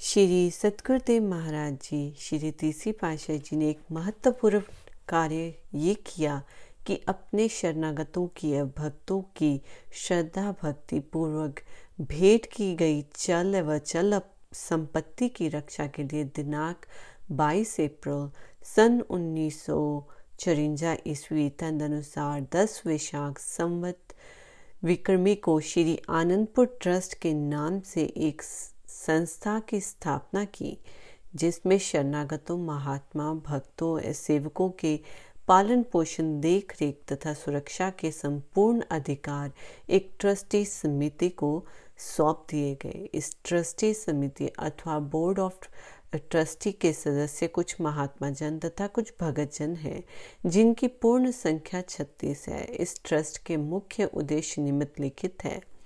श्री सतगुरुदेव महाराज जी, श्री तीसरी पाशाह जी ने एक महत्वपूर्ण कार्य ये किया कि अपने शरणागतों की भक्तों की श्रद्धा भक्ति पूर्वक भेंट की गई चल व चल संपत्ति की रक्षा के लिए दिनांक 22 अप्रैल सन उन्नीस चौरिंजा ईस्वी तदनुसार 10 वैशाख संवत विक्रमी को श्री आनंदपुर ट्रस्ट के नाम से एक संस्था की स्थापना की, जिसमें शरणागतों, महात्मा, भक्तों, सेवकों के पालन पोषण देख रेख तथा सुरक्षा के संपूर्ण अधिकार एक ट्रस्टी समिति को सौंप दिए गए। इस ट्रस्टी समिति अथवा बोर्ड ऑफ़ ट्रस्टी के सदस्य कुछ महात्मा जन तथा कुछ भगत जन हैं, जिनकी पूर्ण संख्या 36 है। इस ट्रस्ट के मुख्य उद्देश्य निमित्त लिखित है।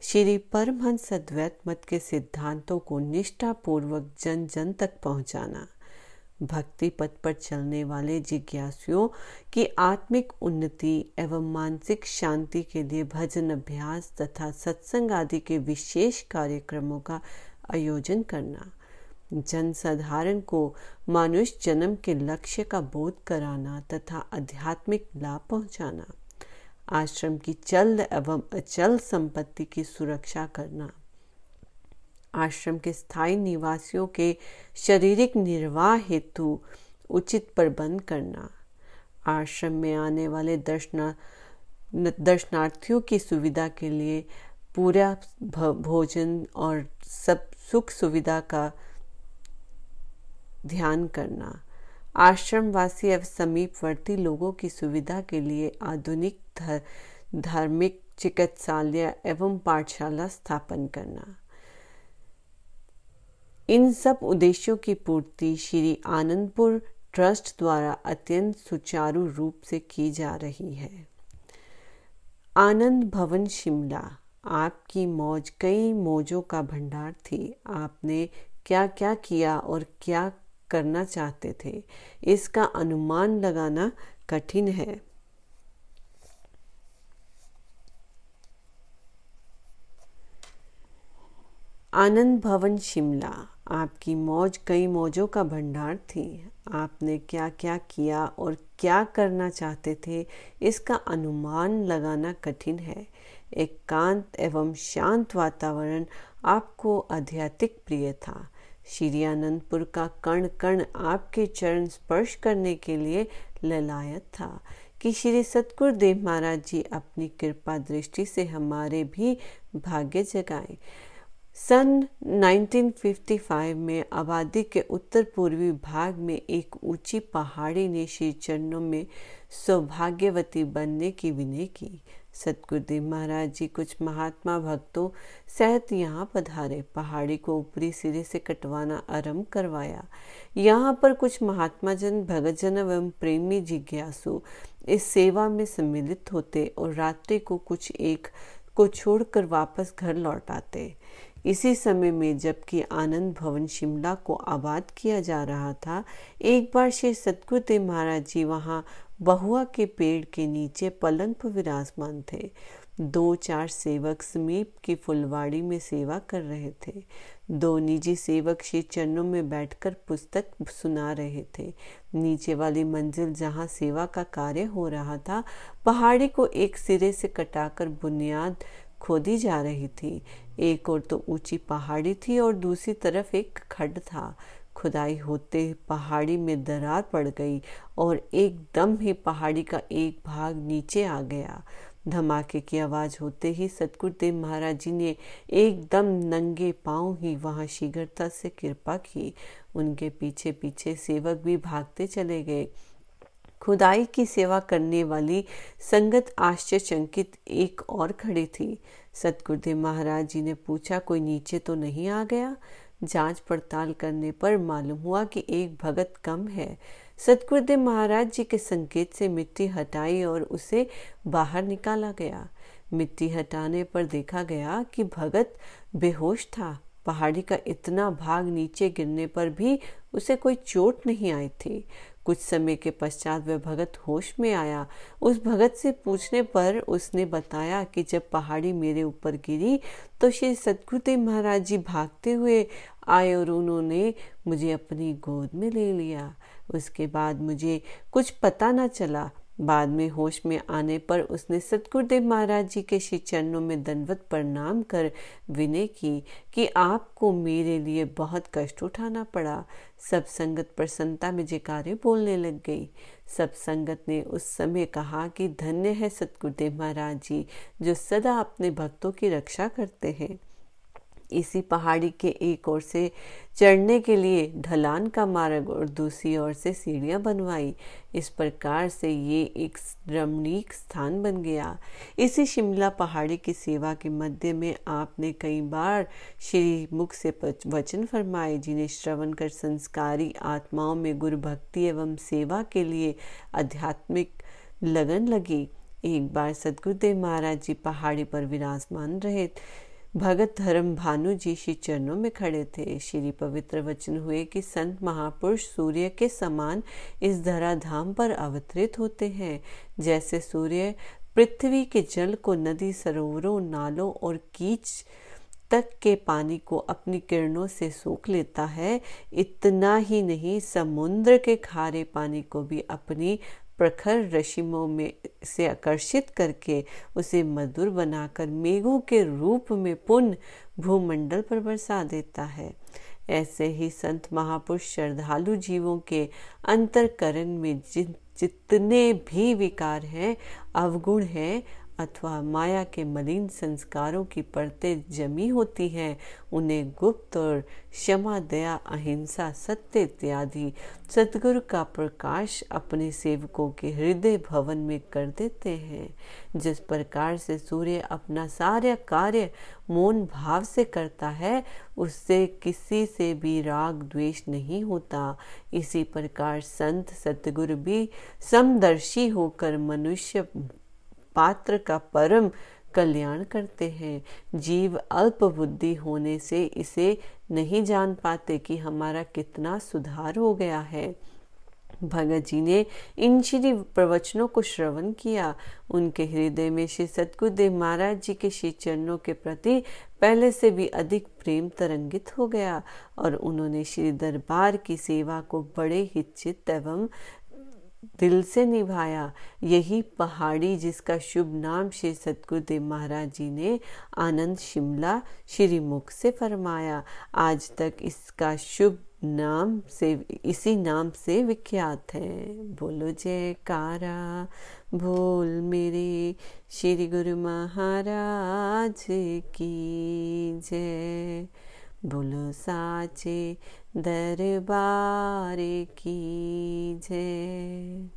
श्री परमहंस अद्वैत मत के सिद्धांतों को निष्ठापूर्वक जन जन तक पहुंचाना। भक्ति पथ पर चलने वाले जिज्ञासुओं की आत्मिक उन्नति एवं मानसिक शांति के लिए भजन अभ्यास तथा सत्संग आदि के विशेष कार्यक्रमों का आयोजन करना। जन साधारण को मानुष जन्म के लक्ष्य का बोध कराना तथा आध्यात्मिक लाभ पहुंचाना। आश्रम की चल एवं अचल संपत्ति की सुरक्षा करना। आश्रम के स्थायी निवासियों के शारीरिक निर्वाह हेतु उचित प्रबंध करना। आश्रम में आने वाले दर्शना, दर्शनार्थियों की सुविधा के लिए पूरा भोजन और सब सुख सुविधा का ध्यान करना। आश्रम वासी एवं समीपवर्ती लोगों की सुविधा के लिए आधुनिक धर, धार्मिक चिकित्सालय एवं पाठशाला स्थापन करना। इन सब उद्देश्यों की पूर्ति श्री आनंदपुर ट्रस्ट द्वारा अत्यंत सुचारू रूप से की जा रही है। आनंद भवन शिमला आपकी मौज कई मौजों का भंडार थी। आपने क्या क्या किया और क्या करना चाहते थे। इसका अनुमान लगाना कठिन है। आनंद भवन शिमला। आपकी मौज, कई मौजों का भंडार थी। आपने क्या क्या किया और क्या करना चाहते थे, इसका अनुमान लगाना कठिन है। एकांत एवं शांत वातावरण आपको आध्यात्मिक प्रिय था। श्री आनंदपुर का कण कण आपके चरण स्पर्श करने के लिए ललायत था कि श्री सतगुरुदेव महाराज जी अपनी कृपा दृष्टि से हमारे भी भाग्य जगाएँ। सन 1955 में आबादी के उत्तर पूर्वी भाग में एक ऊँची पहाड़ी ने श्री चरणों में सौभाग्यवती बनने की विनय की। सतगुरुदेव महाराज जी, कुछ महात्मा भक्तों सहित यहाँ पधारे। पहाड़ी को ऊपरी सिरे से कटवाना आरंभ करवाया। यहाँ पर कुछ महात्मा जन भगत जन एवं प्रेमी जिज्ञासु इस सेवा में सम्मिलित होते और रात्रि को कुछ एक को छोड़कर वापस घर लौट आते। इसी समय में जबकि आनंद भवन शिमला को आबाद किया जा रहा था, एक बार श्री सतगुरुदेव महाराज जी वहाँ बहुआ के पेड़ के नीचे पलंग पर विराजमान थे। दो चार सेवक समीप की फुलवाड़ी में सेवा कर रहे थे। दो निजी सेवक श्री चरणों में बैठकर पुस्तक सुना रहे थे। नीचे वाली मंजिल जहाँ सेवा का कार्य हो रहा था, पहाड़ी को एक सिरे से कटाकर बुनियाद खोदी जा रही थी। एक और तो ऊँची पहाड़ी थी और दूसरी तरफ़ एक खड्ड था। खुदाई होते पहाड़ी में दरार पड़ गई और एकदम ही पहाड़ी का एक भाग नीचे आ गया। धमाके की आवाज़ होते ही सतगुरुदेव महाराज जी ने एकदम नंगे पाँव ही वहाँ शीघ्रता से कृपा की। उनके पीछे पीछे सेवक भी भागते चले गए। खुदाई की सेवा करने वाली संगत आश्चर्यचंकित एक और खड़ी थी। सतगुरुदेव महाराज जी ने पूछा, कोई नीचे तो नहीं आ गया? जाँच पड़ताल करने पर मालूम हुआ कि एक भगत कम है। सतगुरुदेव महाराज जी के संकेत से मिट्टी हटाई और उसे बाहर निकाला गया। मिट्टी हटाने पर देखा गया कि भगत बेहोश था। पहाड़ी का इतना भाग नीचे गिरने पर भी उसे कोई चोट नहीं आई थी। कुछ समय के पश्चात वह भगत होश में आया। उस भगत से पूछने पर उसने बताया कि जब पहाड़ी मेरे ऊपर गिरी तो श्री सतगुरुदेव महाराज जी भागते हुए आए और उन्होंने मुझे अपनी गोद में ले लिया। उसके बाद मुझे कुछ पता न चला। बाद में होश में आने पर उसने सतगुरुदेव महाराज जी के श्री चरणों में दंडवत प्रणाम कर विनय की कि आपको मेरे लिए बहुत कष्ट उठाना पड़ा। सब संगत प्रसन्नता में जयकारे बोलने लग गई। सब संगत ने उस समय कहा कि धन्य है सतगुरुदेव महाराज जी, जो सदा अपने भक्तों की रक्षा करते हैं। इसी पहाड़ी के एक ओर से चढ़ने के लिए ढलान का मार्ग और दूसरी ओर से सीढ़ियाँ बनवाई। इस प्रकार से ये एक रमणीक स्थान बन गया। इसी शिमला पहाड़ी की सेवा के मध्य में आपने कई बार श्री मुख से वचन फरमाए, जिन्हें श्रवण कर संस्कारी आत्माओं में गुरु भक्ति एवं सेवा के लिए आध्यात्मिक लगन लगी। एक बार सदगुरुदेव महाराज जी पहाड़ी पर विराजमान रहे। भगत धर्म भानु जी श्री चरणों में खड़े थे। श्री पवित्र वचन हुए कि संत महापुरुष सूर्य के समान इस धराधाम पर अवतरित होते हैं। जैसे सूर्य पृथ्वी के जल को नदी, सरोवरों, नालों और कीच तक के पानी को अपनी किरणों से सोख लेता है, इतना ही नहीं, समुद्र के खारे पानी को भी अपनी प्रखर रशिमों में से आकर्षित करके उसे मधुर बनाकर मेघों के रूप में पुनः भूमंडल पर बरसा देता है। ऐसे ही संत महापुरुष श्रद्धालु जीवों के अंतरकरण में जितने भी विकार हैं, अवगुण हैं अथवा माया के मलिन संस्कारों की परतें जमी होती हैं, उन्हें गुप्त और क्षमा, दया, अहिंसा, सत्य इत्यादि सदगुरु का प्रकाश अपने सेवकों के हृदय भवन में कर देते हैं। जिस प्रकार से सूर्य अपना सारे कार्य मौन भाव से करता है, उससे किसी से भी राग द्वेष नहीं होता। इसी प्रकार संत सतगुरु भी समदर्शी होकर मनुष्य पात्र का परम कल्याण करते हैं। जीव अल्प बुद्धि होने से इसे नहीं जान पाते कि हमारा कितना सुधार हो गया है। भगत जी ने इन श्री प्रवचनों को श्रवण किया। उनके हृदय में श्री सतगुरुदेव महाराज जी के श्री चरणों के प्रति पहले से भी अधिक प्रेम तरंगित हो गया और उन्होंने श्री दरबार की सेवा को बड़े ही चित्त एवं दिल से निभाया। यही पहाड़ी जिसका शुभ नाम श्री सतगुरुदेव महाराज जी ने आनंद शिमला श्री मुख से फरमाया। आज तक इसका शुभ नाम से, इसी नाम से विख्यात है। बोलो जयकारा, बोल मेरे श्री गुरु महाराज की जय। बोलो साचे दरबार की जय।